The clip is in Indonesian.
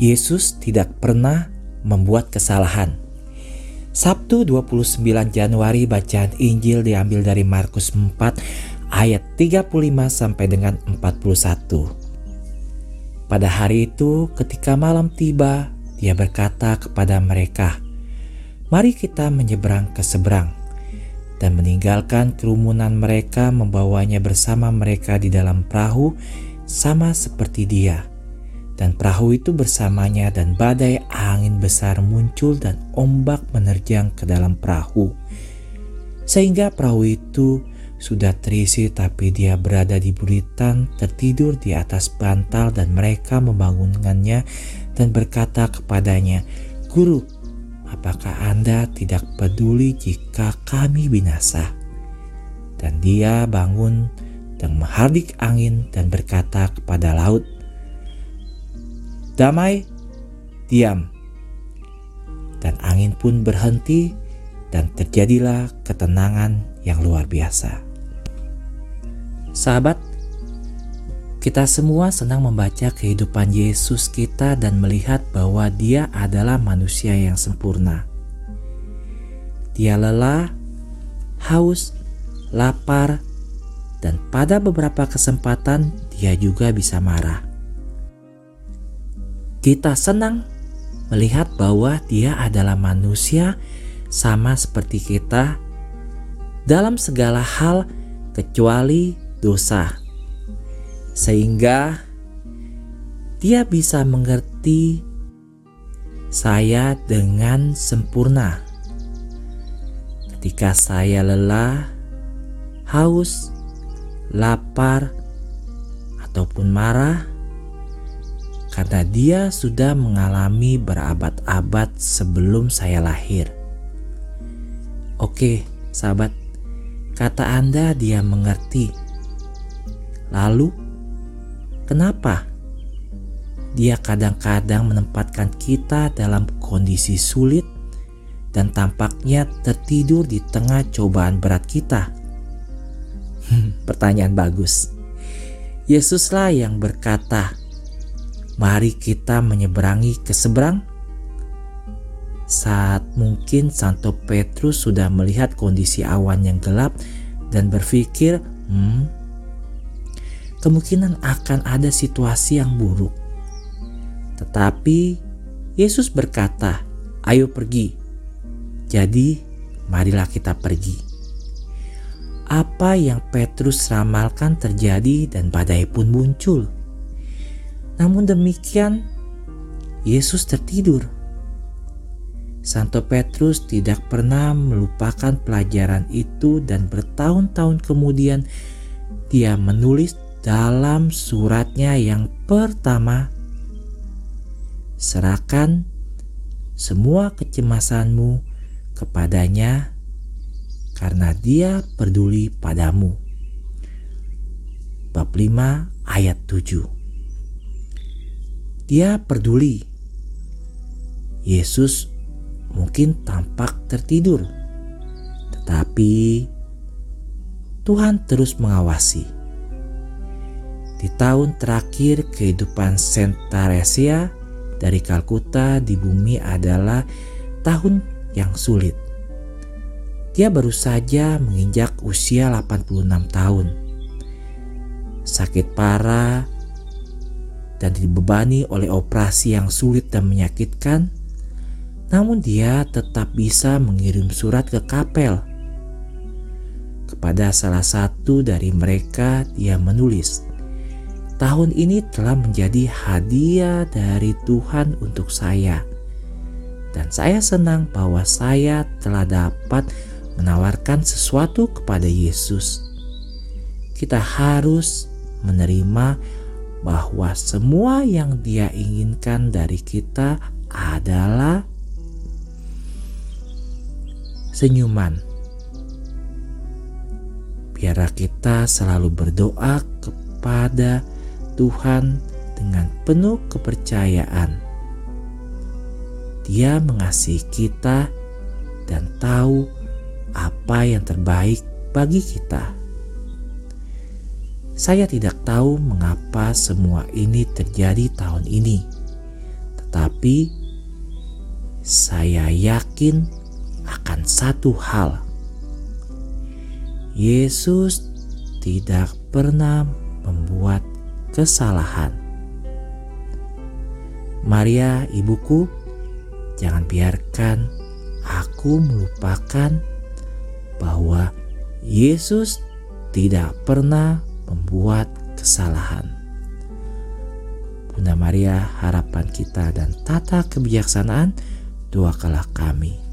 Yesus tidak pernah membuat kesalahan. Sabtu 29 Januari bacaan Injil diambil dari Markus 4 ayat 35 sampai dengan 41. Pada hari itu ketika malam tiba, dia berkata kepada mereka, "Mari kita menyeberang ke seberang." Dan meninggalkan kerumunan mereka membawanya bersama mereka di dalam perahu sama seperti dia dan perahu itu bersamanya dan badai angin besar muncul dan ombak menerjang ke dalam perahu. Sehingga perahu itu sudah terisi tapi dia berada di buritan tertidur di atas bantal dan mereka membangunkannya dan berkata kepadanya, Guru, apakah Anda tidak peduli jika kami binasa? Dan dia bangun dan menghardik angin dan berkata kepada laut, damai, diam. Dan angin pun berhenti dan terjadilah ketenangan yang luar biasa. Sahabat, kita semua senang membaca kehidupan Yesus kita dan melihat bahwa dia adalah manusia yang sempurna. Dia lelah, haus, lapar, dan pada beberapa kesempatan dia juga bisa marah. Kita senang melihat bahwa Dia adalah manusia sama seperti kita dalam segala hal kecuali dosa, sehingga Dia bisa mengerti saya dengan sempurna. Ketika saya lelah, haus, lapar, ataupun marah, karena dia sudah mengalami berabad-abad sebelum saya lahir. Oke, sahabat, kata Anda dia mengerti. Lalu, kenapa dia kadang-kadang menempatkan kita dalam kondisi sulit dan tampaknya tertidur di tengah cobaan berat kita? Pertanyaan bagus. Yesuslah yang berkata, Mari kita menyeberangi ke seberang. Saat mungkin Santo Petrus sudah melihat kondisi awan yang gelap dan berpikir, hmm, kemungkinan akan ada situasi yang buruk. Tetapi Yesus berkata, "Ayo pergi." Jadi, marilah kita pergi. Apa yang Petrus ramalkan terjadi dan badai pun muncul. Namun demikian, Yesus tertidur. Santo Petrus tidak pernah melupakan pelajaran itu dan bertahun-tahun kemudian dia menulis dalam suratnya yang pertama, serahkan semua kecemasanmu kepadanya karena dia peduli padamu. Bab 5 ayat 7 dia peduli. Yesus mungkin tampak tertidur, tetapi Tuhan terus mengawasi. Di tahun terakhir kehidupan Saint Teresia dari Kalkuta di bumi adalah tahun yang sulit. Dia baru saja menginjak usia 86 tahun. Sakit parah dan dibebani oleh operasi yang sulit dan menyakitkan, namun dia tetap bisa mengirim surat ke kapel. Kepada salah satu dari mereka, dia menulis, "Tahun ini telah menjadi hadiah dari Tuhan untuk saya, dan saya senang bahwa saya telah dapat menawarkan sesuatu kepada Yesus." Kita harus menerima bahwa semua yang Dia inginkan dari kita adalah senyuman. Biarlah kita selalu berdoa kepada Tuhan dengan penuh kepercayaan. Dia mengasihi kita dan tahu apa yang terbaik bagi kita. Saya tidak tahu mengapa semua ini terjadi tahun ini, Tetapi saya yakin akan satu hal. Yesus tidak pernah membuat kesalahan. Maria, ibuku, jangan biarkan aku melupakan bahwa Yesus tidak pernah membuat kesalahan. Bunda Maria, harapan kita dan tata kebijaksanaan, doakanlah kami